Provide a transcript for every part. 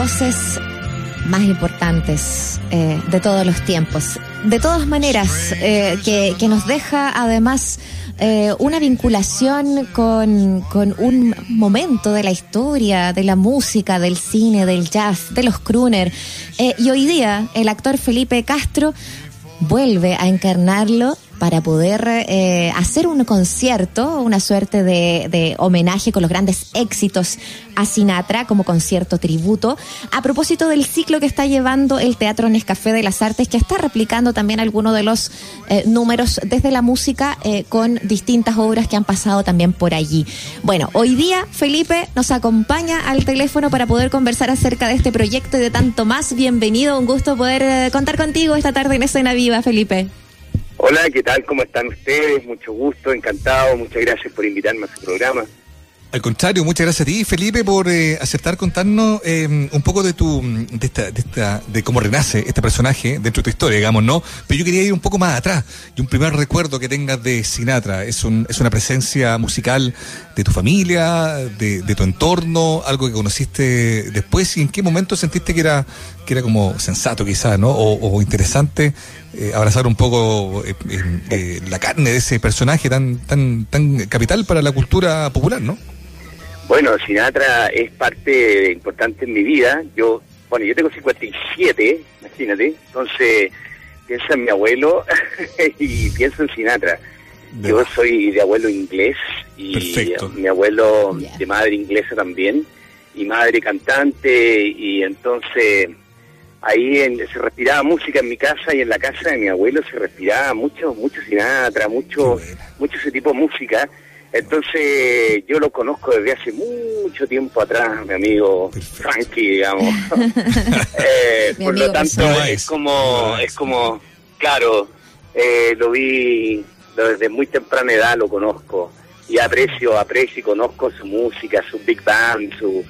voces más importantes eh, de todos los tiempos. De todas maneras, eh, que, nos deja además eh, una vinculación con, con, un momento de la historia, de la música, del cine, del jazz, de los crooner. y hoy día el actor Felipe Castro vuelve a encarnarlo para poder eh, hacer un concierto, una suerte de, homenaje con los grandes éxitos a Sinatra como concierto tributo, a propósito del ciclo que está llevando el Teatro Nescafé de las Artes, que está replicando también algunos de los eh, números desde la música eh, con distintas obras que han pasado también por allí. Bueno, hoy día Felipe nos acompaña al teléfono para poder conversar acerca de este proyecto y de tanto más. Bienvenido, un gusto poder contar contigo esta tarde en Escena Viva, Felipe. Hola, ¿qué tal? ¿Cómo están ustedes? Mucho gusto, encantado. Muchas gracias por invitarme a su programa. Al contrario, muchas gracias a ti, Felipe, por eh, aceptar contarnos eh, un poco de tu, de esta, de esta, de cómo renace este personaje dentro de tu historia, digamos, ¿no? Pero yo quería ir un poco más atrás y un primer recuerdo que tengas de Sinatra. Es un, es una presencia musical de tu familia, de, de tu entorno, algo que conociste después y en qué momento sentiste que era, que era como sensato quizás, ¿no? O, o interesante eh, abrazar un poco eh, la carne de ese personaje tan, tan, tan capital para la cultura popular, ¿no? Bueno, Sinatra es parte importante en mi vida. Yo, bueno, yo tengo 57, imagínate. Entonces, pienso en mi abuelo y pienso en Sinatra. Yo soy de abuelo inglés y mi abuelo de madre inglesa también y madre cantante y entonces ahí se respiraba música en mi casa y en la casa de mi abuelo se respiraba mucho, mucho Sinatra, mucho, mucho ese tipo de música. Entonces yo lo conozco desde hace mucho tiempo atrás, mi amigo Frankie, digamos. eh, por lo tanto es como, es como, claro, eh, lo vi desde muy temprana edad, lo conozco. Y aprecio, aprecio y conozco su música, su big band, su,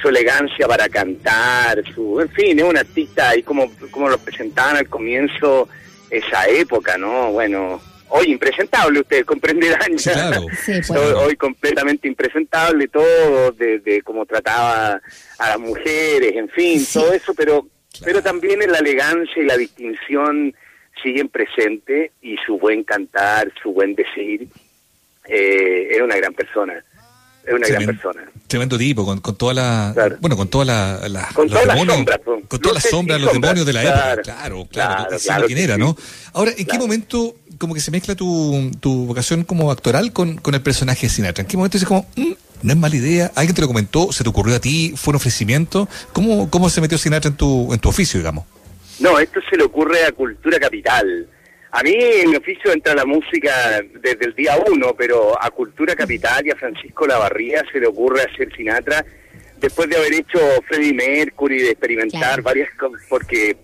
su elegancia para cantar, su, en fin, es un artista y como, como lo presentaban al comienzo esa época, ¿no? Bueno, hoy impresentable, ustedes comprenderán. Claro. Pues. hoy, completamente impresentable todo, de, cómo trataba a las mujeres, en fin, todo eso, pero, pero también en la elegancia y la distinción siguen presentes y su buen cantar, su buen decir, eh, era una gran persona. Es una gran persona. Tremendo tipo, con, con toda la. Bueno, con toda la. con todas las sombras. Con todas las sombras, los demonios de la época. Claro, claro. claro, quién era, ¿no? Ahora, ¿en qué momento como que se mezcla tu, tu vocación como actoral con, con el personaje de Sinatra? ¿En qué momento dices como, mm, no es mala idea? ¿Alguien te lo comentó? ¿Se te ocurrió a ti? ¿Fue un ofrecimiento? ¿Cómo, cómo se metió Sinatra en tu, en tu oficio, digamos? No, esto se le ocurre a Cultura Capital. A mí en mi oficio entra la música desde el día uno, pero a Cultura Capital y a Francisco Lavarría se le ocurre hacer Sinatra después de haber hecho Freddie Mercury, de experimentar varias cosas, porque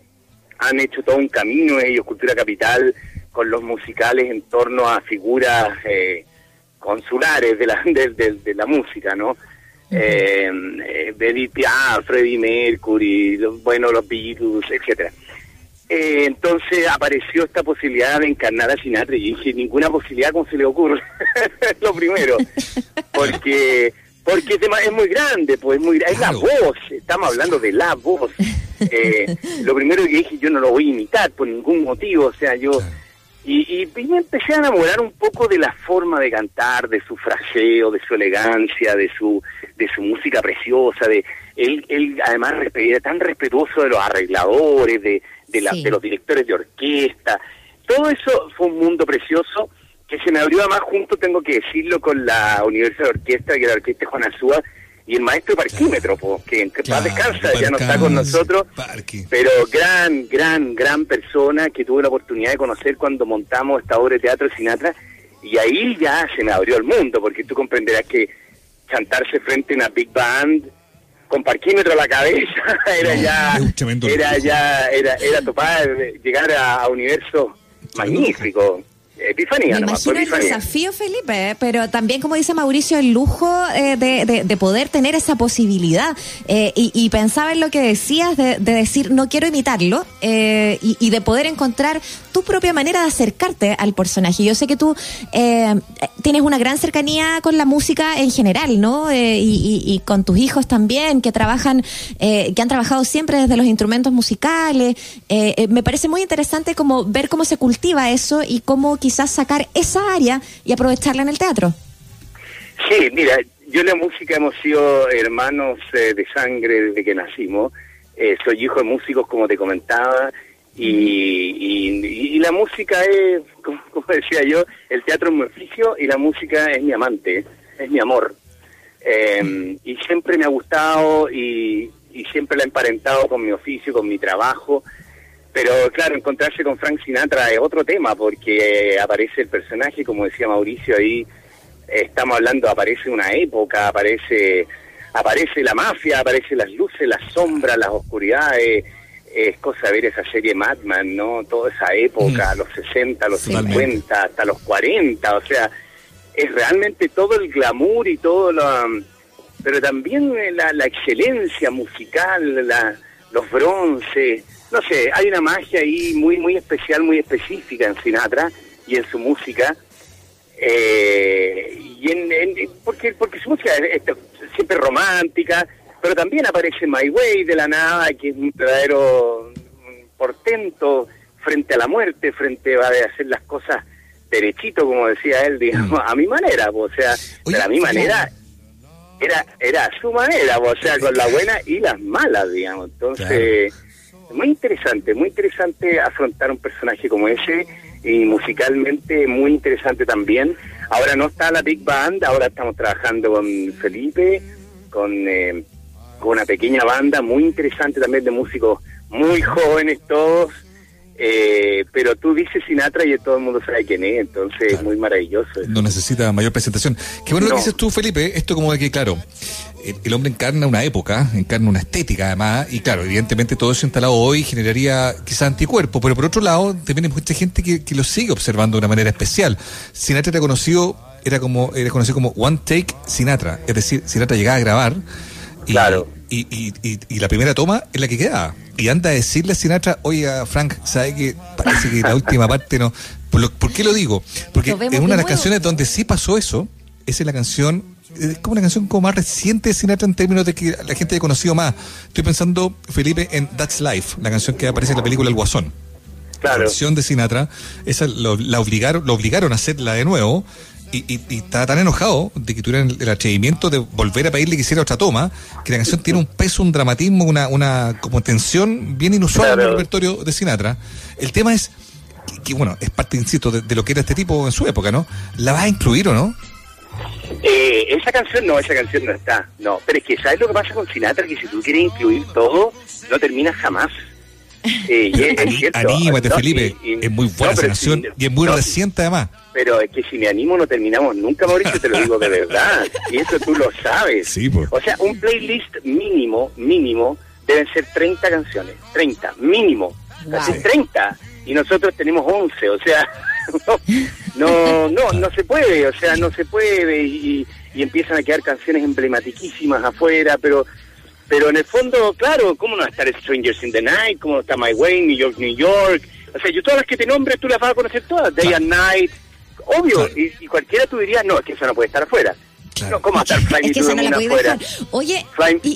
han hecho todo un camino ellos, Cultura Capital, con los musicales en torno a figuras eh, consulares de la, de, la música, ¿no? eh, eh Freddie Mercury, bueno, los Beatles, etcétera. Eh, entonces apareció esta posibilidad de encarnar a Sinatra y dije, ninguna posibilidad como se le ocurre, lo primero, porque porque es muy grande, pues es muy es la voz, estamos hablando de la voz. Eh, lo primero que dije, yo no lo voy a imitar por ningún motivo, o sea, yo... Y, y, me empecé a enamorar un poco de la forma de cantar, de su fraseo, de su elegancia, de su de su música preciosa, de él, él además era tan respetuoso de los arregladores, de, de, la, de los directores de orquesta. Todo eso fue un mundo precioso que se me abrió además junto, tengo que decirlo, con la Universidad de Orquesta, que era la Orquesta Juan Azúa, y el maestro Parquímetro, que en paz descansa, ya no está con nosotros, pero gran, gran, gran persona que tuve la oportunidad de conocer cuando montamos esta obra de teatro de Sinatra, y ahí ya se me abrió el mundo, porque tú comprenderás que cantarse frente a una big band con parquímetro a la cabeza era ya era ya era era topar llegar a, un universo magnífico Epifanía, Me imagino el desafío, Felipe, ¿eh? pero también, como dice Mauricio, el lujo eh, de, poder tener esa posibilidad. Eh, y, pensaba en lo que decías de, decir, no quiero imitarlo, y, de poder encontrar tu propia manera de acercarte al personaje. Yo sé que tú tienes una gran cercanía con la música en general, ¿no? Y, con tus hijos también, que trabajan, que han trabajado siempre desde los instrumentos musicales. me parece muy interesante como ver cómo se cultiva eso y cómo quizás sacar esa área y aprovecharla en el teatro. Sí, mira, yo y la música hemos sido hermanos eh, de sangre desde que nacimos. Eh, soy hijo de músicos, como te comentaba, y, la música es, como, decía yo, el teatro es mi oficio y la música es mi amante, es mi amor. Em, y siempre me ha gustado y, y siempre la he emparentado con mi oficio, con mi trabajo. Pero claro, encontrarse con Frank Sinatra es otro tema, porque aparece el personaje, como decía Mauricio ahí, estamos hablando, aparece una época, aparece aparece la mafia, aparecen las luces, las sombras, las oscuridades. Es cosa ver esa serie Madman, ¿no? Toda esa época, mm. los 60, los 50, hasta los 40, o sea, es realmente todo el glamour y todo lo... Pero también la, la excelencia musical, la, los bronces, no sé, hay una magia ahí muy, muy especial, muy específica en Sinatra y en su música. Eh, y en, porque, porque su música es, siempre romántica, pero también aparece My Way de la nada, que es un verdadero portento frente a la muerte, frente a hacer las cosas derechito, como decía él, digamos, mm. a mi manera, o sea, de a mi manera era era su manera, o sea, con la buena y las malas, digamos. Entonces, muy interesante, muy interesante afrontar un personaje como ese y musicalmente muy interesante también. Ahora no está la Big Band, ahora estamos trabajando con Felipe, con, eh, con una pequeña banda muy interesante también de músicos muy jóvenes todos, eh, pero tú dices Sinatra y todo el mundo sabe quién es, entonces es muy maravilloso. No necesita mayor presentación. Qué bueno lo que dices tú, Felipe, esto como de que, claro, el hombre encarna una época, encarna una estética además, y claro, evidentemente todo eso instalado hoy generaría quizás anticuerpo, pero por otro lado también hay mucha gente que, que lo sigue observando de una manera especial. Sinatra era conocido, era como, era conocido como One Take Sinatra, es decir, Sinatra llegaba a grabar y, claro. y, y, y, la primera toma es la que quedaba. Y anda a decirle a Sinatra, oiga Frank, ¿sabe que parece que la última parte no... ¿Por, qué lo digo? Porque en una de las canciones donde sí pasó eso, esa es la canción es como una canción como más reciente de Sinatra en términos de que la gente haya conocido más. Estoy pensando, Felipe, en That's Life, la canción que aparece en la película El Guasón. Claro. La canción de Sinatra, esa lo, la obligaron, lo obligaron a hacerla de nuevo. Y, y, estaba tan enojado de que tuvieran el, atrevimiento de volver a pedirle que hiciera otra toma, que la canción tiene un peso, un dramatismo, una, una como tensión bien inusual en el repertorio de Sinatra. El tema es que, bueno, es parte, insisto, de, de, lo que era este tipo en su época, ¿no? ¿La vas a incluir o no? Eh, esa canción no, esa canción no está, no. Pero es que, ¿sabes lo que pasa con Sinatra? Que si tú quieres incluir todo, no terminas jamás. Eh, Anímate, Felipe. es muy buena esa canción y es muy reciente además. Pero es que si me animo no terminamos nunca, Mauricio, te lo digo de verdad. Y eso tú lo sabes. Sí, pues. O sea, un playlist mínimo, mínimo, deben ser 30 canciones. 30, mínimo. Wow. 30. Y nosotros tenemos 11, o sea... no, no, no se puede, o sea, no se puede y, empiezan a quedar canciones emblematiquísimas afuera, pero pero en el fondo, claro, ¿cómo no va a estar Strangers in the Night? ¿Cómo no está My Way, New York, New York? O sea, yo todas las que te nombre tú las vas a conocer todas, Day and Night, obvio, y, cualquiera tú dirías, no, es que eso no puede estar afuera. No, ¿Cómo estar Flying es que no la afuera? Oye,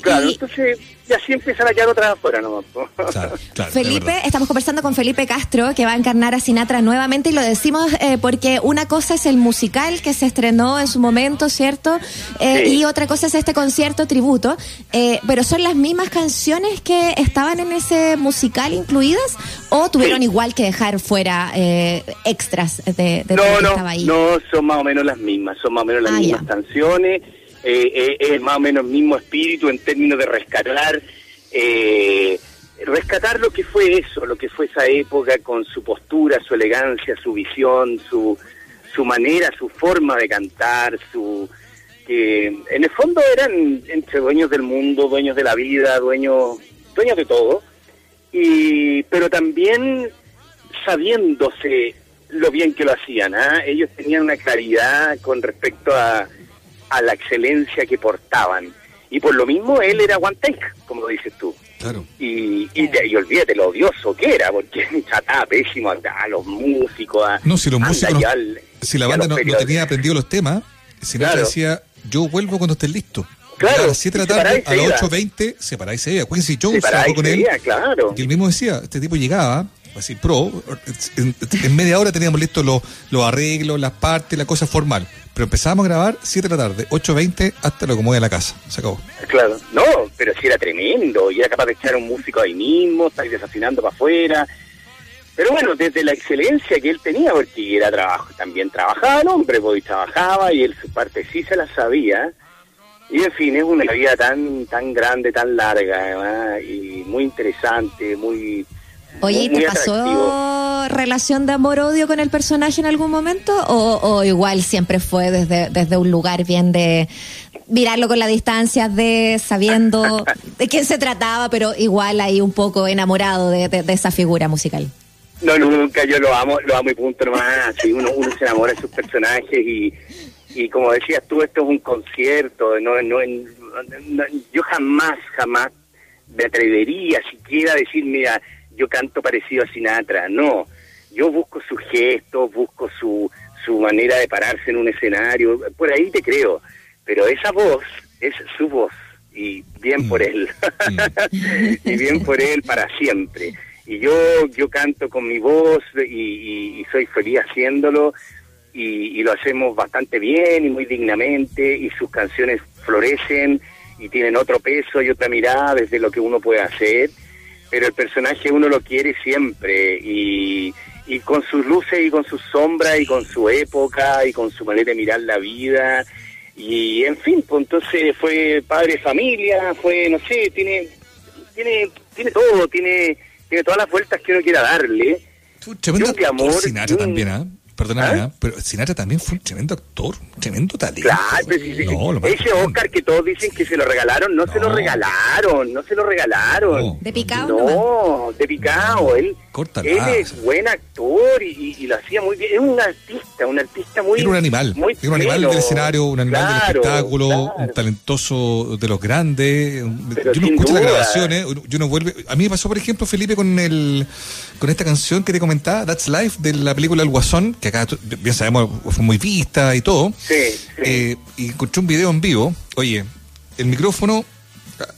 claro, entonces y así empiezan a quedar otras afuera ¿no? Felipe, estamos conversando con Felipe Castro, que va a encarnar a Sinatra nuevamente, y lo decimos eh, porque una cosa es el musical que se estrenó en su momento, ¿cierto? Eh, y otra cosa es este concierto tributo, eh, pero son las mismas canciones que estaban en ese musical incluidas, o tuvieron igual que dejar fuera extras de, de no, que no, estaba ahí. No, son más o menos las mismas, son más o menos las ah, mismas canciones eh, eh, es más o menos el mismo espíritu en términos de rescatar, eh, rescatar lo que fue eso, lo que fue esa época con su postura, su elegancia, su visión, su, su manera, su forma de cantar, su que en el fondo eran entre dueños del mundo, dueños de la vida, dueños, dueños de todo, y pero también sabiéndose lo bien que lo hacían. ¿ah? Ellos tenían una claridad con respecto a, a la excelencia que portaban. Y por lo mismo él era one take, como dices tú. Claro. Y, y, y olvídate lo odioso que era, porque trataba pésimo a, los músicos. A, No, si los músicos no- al- Si la banda no, no tenía aprendido los temas, Sinatra Claro. decía, yo vuelvo cuando estés listo. Claro, a las 7 de la tarde, a las se 8.20, se paraba y se iba. Quincy Jones trabajó con él. claro. Y él mismo decía, este tipo llegaba, así pro, en, media hora teníamos listos los, los arreglos, las partes, la cosa formal. Pero empezábamos a grabar 7 de la tarde, 8.20 hasta lo como de la casa. Se acabó. Claro, no, pero sí era tremendo, y era capaz de echar un músico ahí mismo, estar desafinando para afuera. Pero bueno, desde la excelencia que él tenía, porque era trabajo, también trabajaba el hombre, pues, trabajaba, y él su parte sí se la sabía. Y en fin, es una vida tan tan grande, tan larga, además, y muy interesante, muy... Oye, ¿y muy te pasó atractivo. relación de amor-odio con el personaje en algún momento? ¿O, o igual siempre fue desde, desde un lugar bien de mirarlo con la distancia, de sabiendo de quién se trataba, pero igual ahí un poco enamorado de, de- de esa figura musical? No, nunca, yo lo amo, lo amo y punto nomás. Sí, uno, uno se enamora de sus personajes y, y como decías tú, esto es un concierto. No, no, no- yo jamás, jamás me atrevería siquiera a decir, mira, yo canto parecido a Sinatra. No, yo busco sus gestos, busco su, su manera de pararse en un escenario. Por ahí te creo. Pero esa voz es su voz y bien por él. y bien por él para siempre. Y yo yo canto con mi voz y, y- y soy feliz haciéndolo y, y lo hacemos bastante bien y muy dignamente y sus canciones florecen y tienen otro peso y otra mirada desde lo que uno puede hacer. Pero el personaje uno lo quiere siempre y, y con sus luces y con sus sombras y con su época y con su manera de mirar la vida y en fin, pues entonces fue padre de familia, fue, no sé, tiene, tiene, tiene todo, tiene, tiene todas las vueltas que uno quiera darle. Un tremendo amor, un- también, ¿ah? Perdóname, ¿Ah? ¿ah? pero Sinatra también fue un tremendo actor, un tremendo talento. Claro, pues, sí, sí, No, lo más ese. Oscar que todos dicen que se lo regalaron, no, se lo No. regalaron, no se lo regalaron. No. ¿De picado? No, de picado, él, Córtala. él es buen actor y, y- y lo hacía muy bien, es un artista, un artista muy... Era un animal, muy era un animal del escenario, un animal del espectáculo, claro. un talentoso de los grandes. Pero yo no escucho las grabaciones, yo no vuelve. A mí me pasó, por ejemplo, Felipe, con el con esta canción que te comentaba, That's Life, de la película El Guasón, que acá bien sabemos fue muy vista y todo. Sí, sí. Eh, y encontré un video en vivo. Oye, el micrófono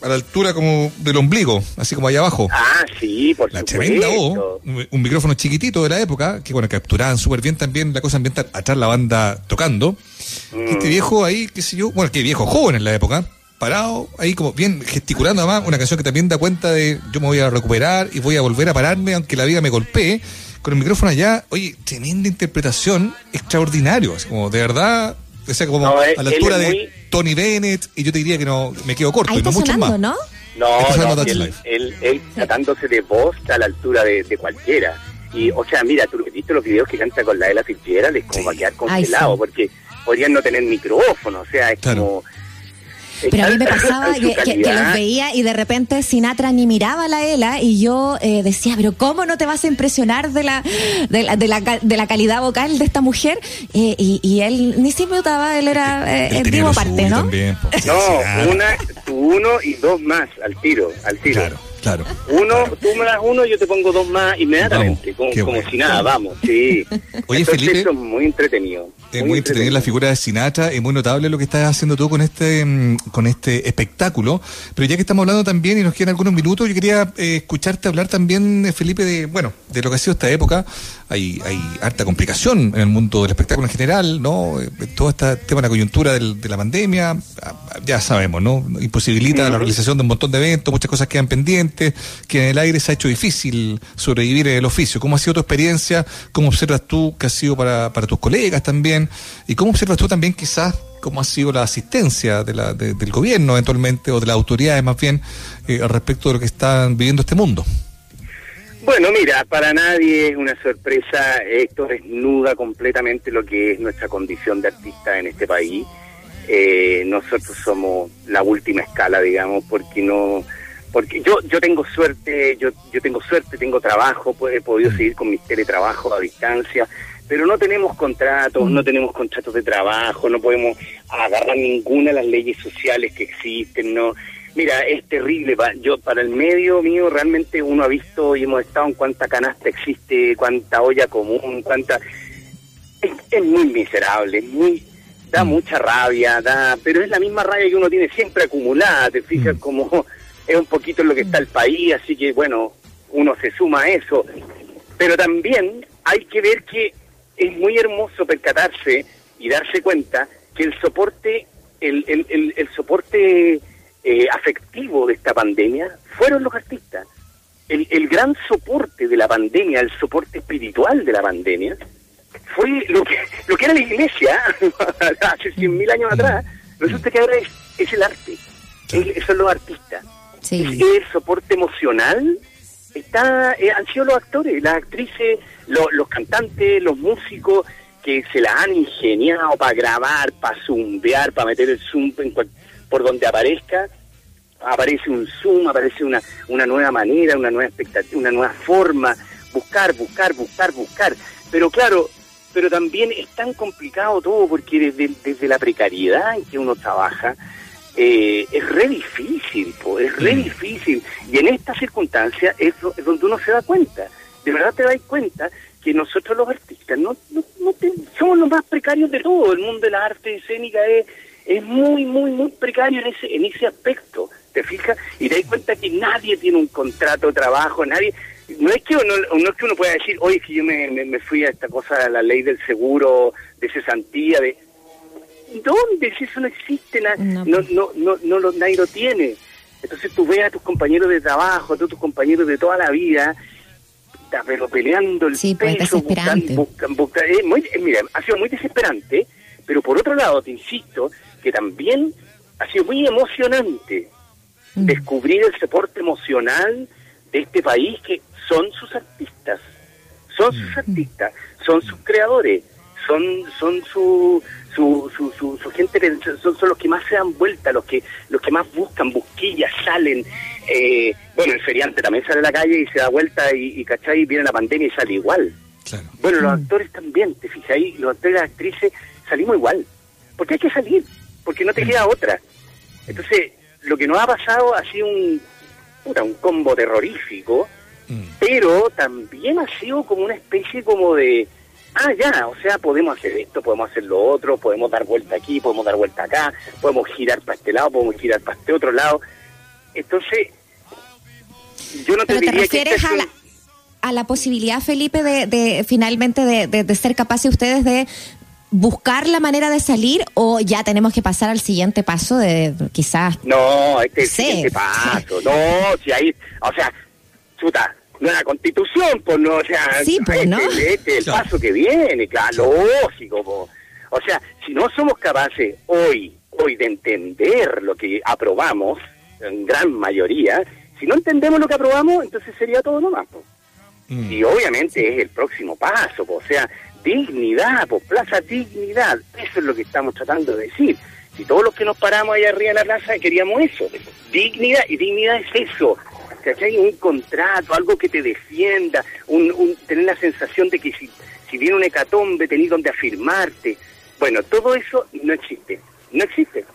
a- la altura como del ombligo, así como allá abajo. Ah, sí, por La supuesto. tremenda voz, un micrófono chiquitito de la época, que bueno, capturaban súper bien también la cosa ambiental, atrás la banda tocando. Mm. Este viejo ahí, qué sé yo, bueno, que viejo joven en la época, parado ahí como bien gesticulando además, una canción que también da cuenta de yo me voy a recuperar y voy a volver a pararme aunque la vida me golpee, con el micrófono allá, oye, tremenda interpretación, extraordinario, así como de verdad, o sea, como No, él- a la altura de muy- Tony Bennett, y yo te diría que no, me quedo corto, Ahí está no muchos sonando, más. ¿no? No, Está sonando no, That's él, Life. él, él tratándose de voz está a la altura de, de cualquiera. Y, o sea, mira, tú viste los videos que canta con la Ella Fitzgerald, es como Sí. va a quedar Ay, congelado, sí. porque podrían no tener micrófono, o sea, es Claro. como... Pero a mí me pasaba que, que- que los veía y de repente Sinatra ni miraba a la Ela y yo eh, decía, pero ¿cómo no te vas a impresionar de la, de la, de la, ca- de la calidad vocal de esta mujer? Eh, y, y él ni se notaba, él era eh, lo aparte, suyo ¿no? también, No, una, uno y dos más al tiro, al tiro. Claro, claro. Uno, tú me das uno, yo te pongo dos más inmediatamente, Vamos, como, como bueno. si nada, vamos, sí. Oye, Entonces, Felipe. Eso es muy entretenido. Es muy entretenida la figura de Sinatra, es muy notable lo que estás haciendo tú con este mm, con este espectáculo. Pero ya que estamos hablando también y nos quedan algunos minutos, yo quería eh, escucharte hablar también, eh, Felipe, de bueno, de lo que ha sido esta época. Hay, hay harta complicación en el mundo del espectáculo en general, ¿no? Eh, Todo este tema de la coyuntura del- de la pandemia, ah, ya sabemos, ¿no? Imposibilita la realización de un montón de eventos, muchas cosas quedan pendientes, que en el aire se ha hecho difícil sobrevivir en el oficio. ¿Cómo ha sido tu experiencia? ¿Cómo observas tú que ha sido para, para tus colegas también? ¿Y cómo observas tú también quizás cómo ha sido la asistencia de la, de- del gobierno eventualmente o de las autoridades más bien eh, al respecto de lo que están viviendo este mundo? Bueno, mira, para nadie es una sorpresa, esto desnuda completamente lo que es nuestra condición de artista en este país. Eh, nosotros somos la última escala, digamos, porque no, porque yo yo tengo suerte, yo yo tengo suerte, tengo trabajo, pues, he podido seguir con mis teletrabajos a distancia, pero no tenemos contratos, no tenemos contratos de trabajo, no podemos agarrar ninguna de las leyes sociales que existen, no. Mira, es terrible. Yo, para el medio mío, realmente uno ha visto y hemos estado en cuánta canasta existe, cuánta olla común, cuánta. Es, muy miserable, muy. Da mm. mucha rabia, da. Pero es la misma rabia que uno tiene siempre acumulada, te fijas, mm. como es un poquito en lo que está el país, así que bueno, uno se suma a eso. Pero también hay que ver que es muy hermoso percatarse y darse cuenta que el soporte, el, el, el, soporte eh, afectivo de esta pandemia fueron los artistas. El, el gran soporte de la pandemia, el soporte espiritual de la pandemia, fue lo que, lo que era la iglesia hace cien mil años atrás. Resulta que ahora es, el arte, son los artistas. el soporte emocional está eh, han sido los actores, las actrices, los cantantes, los músicos que se la han ingeniado para grabar, para zumbear, para meter el zoom por donde aparezca. Aparece un zoom, aparece una, una nueva manera, una nueva expectativa, una nueva forma. Buscar, buscar, buscar, buscar. Pero claro, pero también es tan complicado todo porque desde, desde la precariedad en que uno trabaja, eh, es re difícil, es re mm. difícil. Y en esta circunstancia es, donde uno se da cuenta. De verdad te das cuenta que nosotros los artistas no, no, somos los más precarios de todo. El mundo de la arte escénica es, es muy, muy, muy precario en ese, en ese aspecto. ¿Te fijas? Y te das cuenta que nadie tiene un contrato de trabajo, nadie... No es que uno, no es que uno pueda decir, oye, que yo me, me, fui a esta cosa, a la ley del seguro, de cesantía, de ¿Dónde? Si eso no existe, no, no, no, no, lo, nadie lo tiene. Entonces tú ves a tus compañeros de trabajo, a todos tus compañeros de toda la vida, pero peleando el sí, pues, peso, buscan, buscan, eh, eh, mira, ha sido muy desesperante, pero por otro lado, te insisto, que también ha sido muy emocionante mm. descubrir el soporte emocional de este país que son sus artistas, son sus mm. artistas, son sus creadores, son, son su, su, su, su, gente son, son, los que más se dan vuelta, los que los que más buscan, busquillas, salen. Eh, bueno, el feriante también sale a la calle y se da vuelta y, y ¿cachai? Viene la pandemia y sale igual. Bueno, los mm. actores también, te fijas ahí, los actores y las actrices salimos igual. Porque hay que salir, porque no te queda otra. Entonces, lo que nos ha pasado ha sido un, puta, un combo terrorífico, mm. pero también ha sido como una especie como de ah, ya, o sea, podemos hacer esto, podemos hacer lo otro, podemos dar vuelta aquí, podemos dar vuelta acá, podemos girar para este lado, podemos girar para este otro lado. Entonces, yo no te Pero diría te refieres a, la, a la posibilidad, Felipe, de, de finalmente de, de, ser capaces ustedes de buscar la manera de salir o ya tenemos que pasar al siguiente paso de quizás... No, este es el siguiente paso, no, si ahí, o sea, chuta, la constitución, pues no, o sea, sí, pues, este, este, el paso que viene, claro, lógico, o sea, si no somos capaces hoy, hoy de entender lo que aprobamos, en gran mayoría, si no entendemos lo que aprobamos, entonces sería todo nomás, pues. Y obviamente es el próximo paso, o sea, dignidad, pues plaza dignidad, eso es lo que estamos tratando de decir. Si todos los que nos paramos ahí arriba en la plaza queríamos eso, dignidad, y dignidad es eso, hay Un contrato, algo que te defienda, un, tener la sensación de que si, si viene un hecatombe tenés donde afirmarte. Bueno, todo eso no existe, no existe.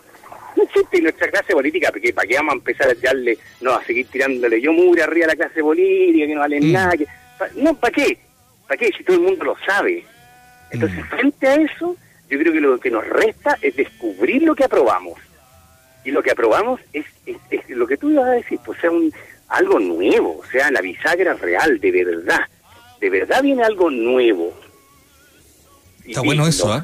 No existe nuestra clase política, porque para qué vamos a empezar a tirarle, no, a seguir tirándole yo mure arriba a la clase política, que no vale mm. nada. no, ¿para qué? ¿Para qué? Si todo el mundo lo sabe. Entonces, mm. frente a eso, yo creo que lo que nos resta es descubrir lo que aprobamos. Y lo que aprobamos es, es, lo que tú ibas a decir, pues sea un, algo nuevo, o sea, la bisagra real, de verdad. De verdad viene algo nuevo. Está bueno eso, ¿eh?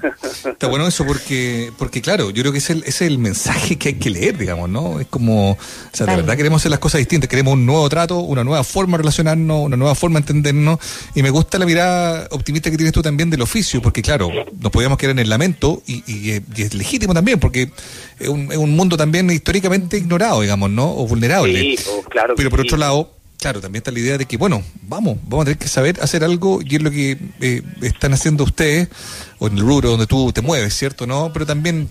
Está bueno eso porque, porque claro, yo creo que es el, es el mensaje que hay que leer, digamos, ¿no? Es como, o sea, de verdad queremos hacer las cosas distintas, queremos un nuevo trato, una nueva forma de relacionarnos, una nueva forma de entendernos, y me gusta la mirada optimista que tienes tú también del oficio, porque claro, nos podíamos quedar en el lamento, y, y, es legítimo también, porque es un, es un mundo también históricamente ignorado, digamos, ¿no? O vulnerable. Sí, claro. Pero por otro lado, Claro, también está la idea de que, bueno, vamos, vamos a tener que saber hacer algo y es lo que eh, están haciendo ustedes, o en el rubro donde tú te mueves, ¿cierto? no Pero también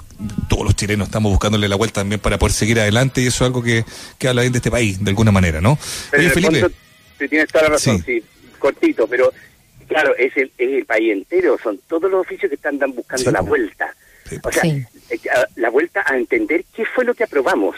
todos los chilenos estamos buscándole la vuelta también para poder seguir adelante y eso es algo que, que habla bien de este país, de alguna manera, ¿no? Pero Oye, Felipe. Te tienes toda la razón, sí. cortito, pero claro, es el, es el país entero, son todos los oficios que están buscando Sí, la vuelta. O sea, Sí. eh, la vuelta a entender qué fue lo que aprobamos.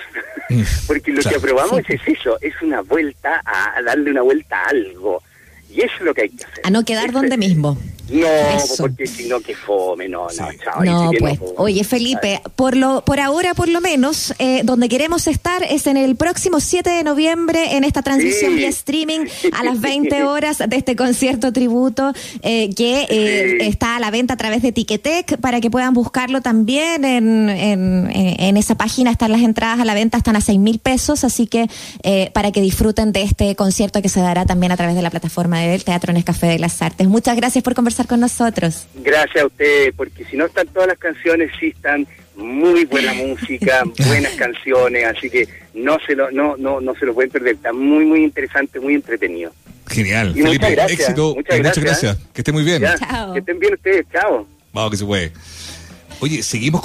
Mm, Porque lo claro. que aprobamos es eso, es una vuelta a, a darle una vuelta a algo. Y eso es lo que hay que hacer. A no quedar donde es- mismo. No, Eso. porque si no, que fome, no, no, chao. No, pues. puedo. Oye, Felipe, por lo, por ahora, por lo menos, eh, donde queremos estar es en el próximo 7 de noviembre en esta transmisión Sí. vía streaming a las 20 horas de este concierto tributo eh, que eh, Sí. está a la venta a través de Ticketek para que puedan buscarlo también en, en, en- en esa página. Están las entradas a la venta, están a 6 mil pesos, así que eh, para que disfruten de este concierto que se dará también a través de la plataforma del Teatro Nescafé de las Artes. Muchas gracias por conversar con nosotros. Gracias a usted, porque si no están todas las canciones, sí están muy buena música, buenas canciones, así que no se lo, no, no, no se lo pueden perder. Está muy, muy interesante, muy entretenido. Genial. Y muchas Felipe, gracias, éxito. muchas y muchas gracias. gracias. Que esté muy bien. Ya, Chao. que estén bien ustedes, chao. Vamos que se puede. Oye, seguimos con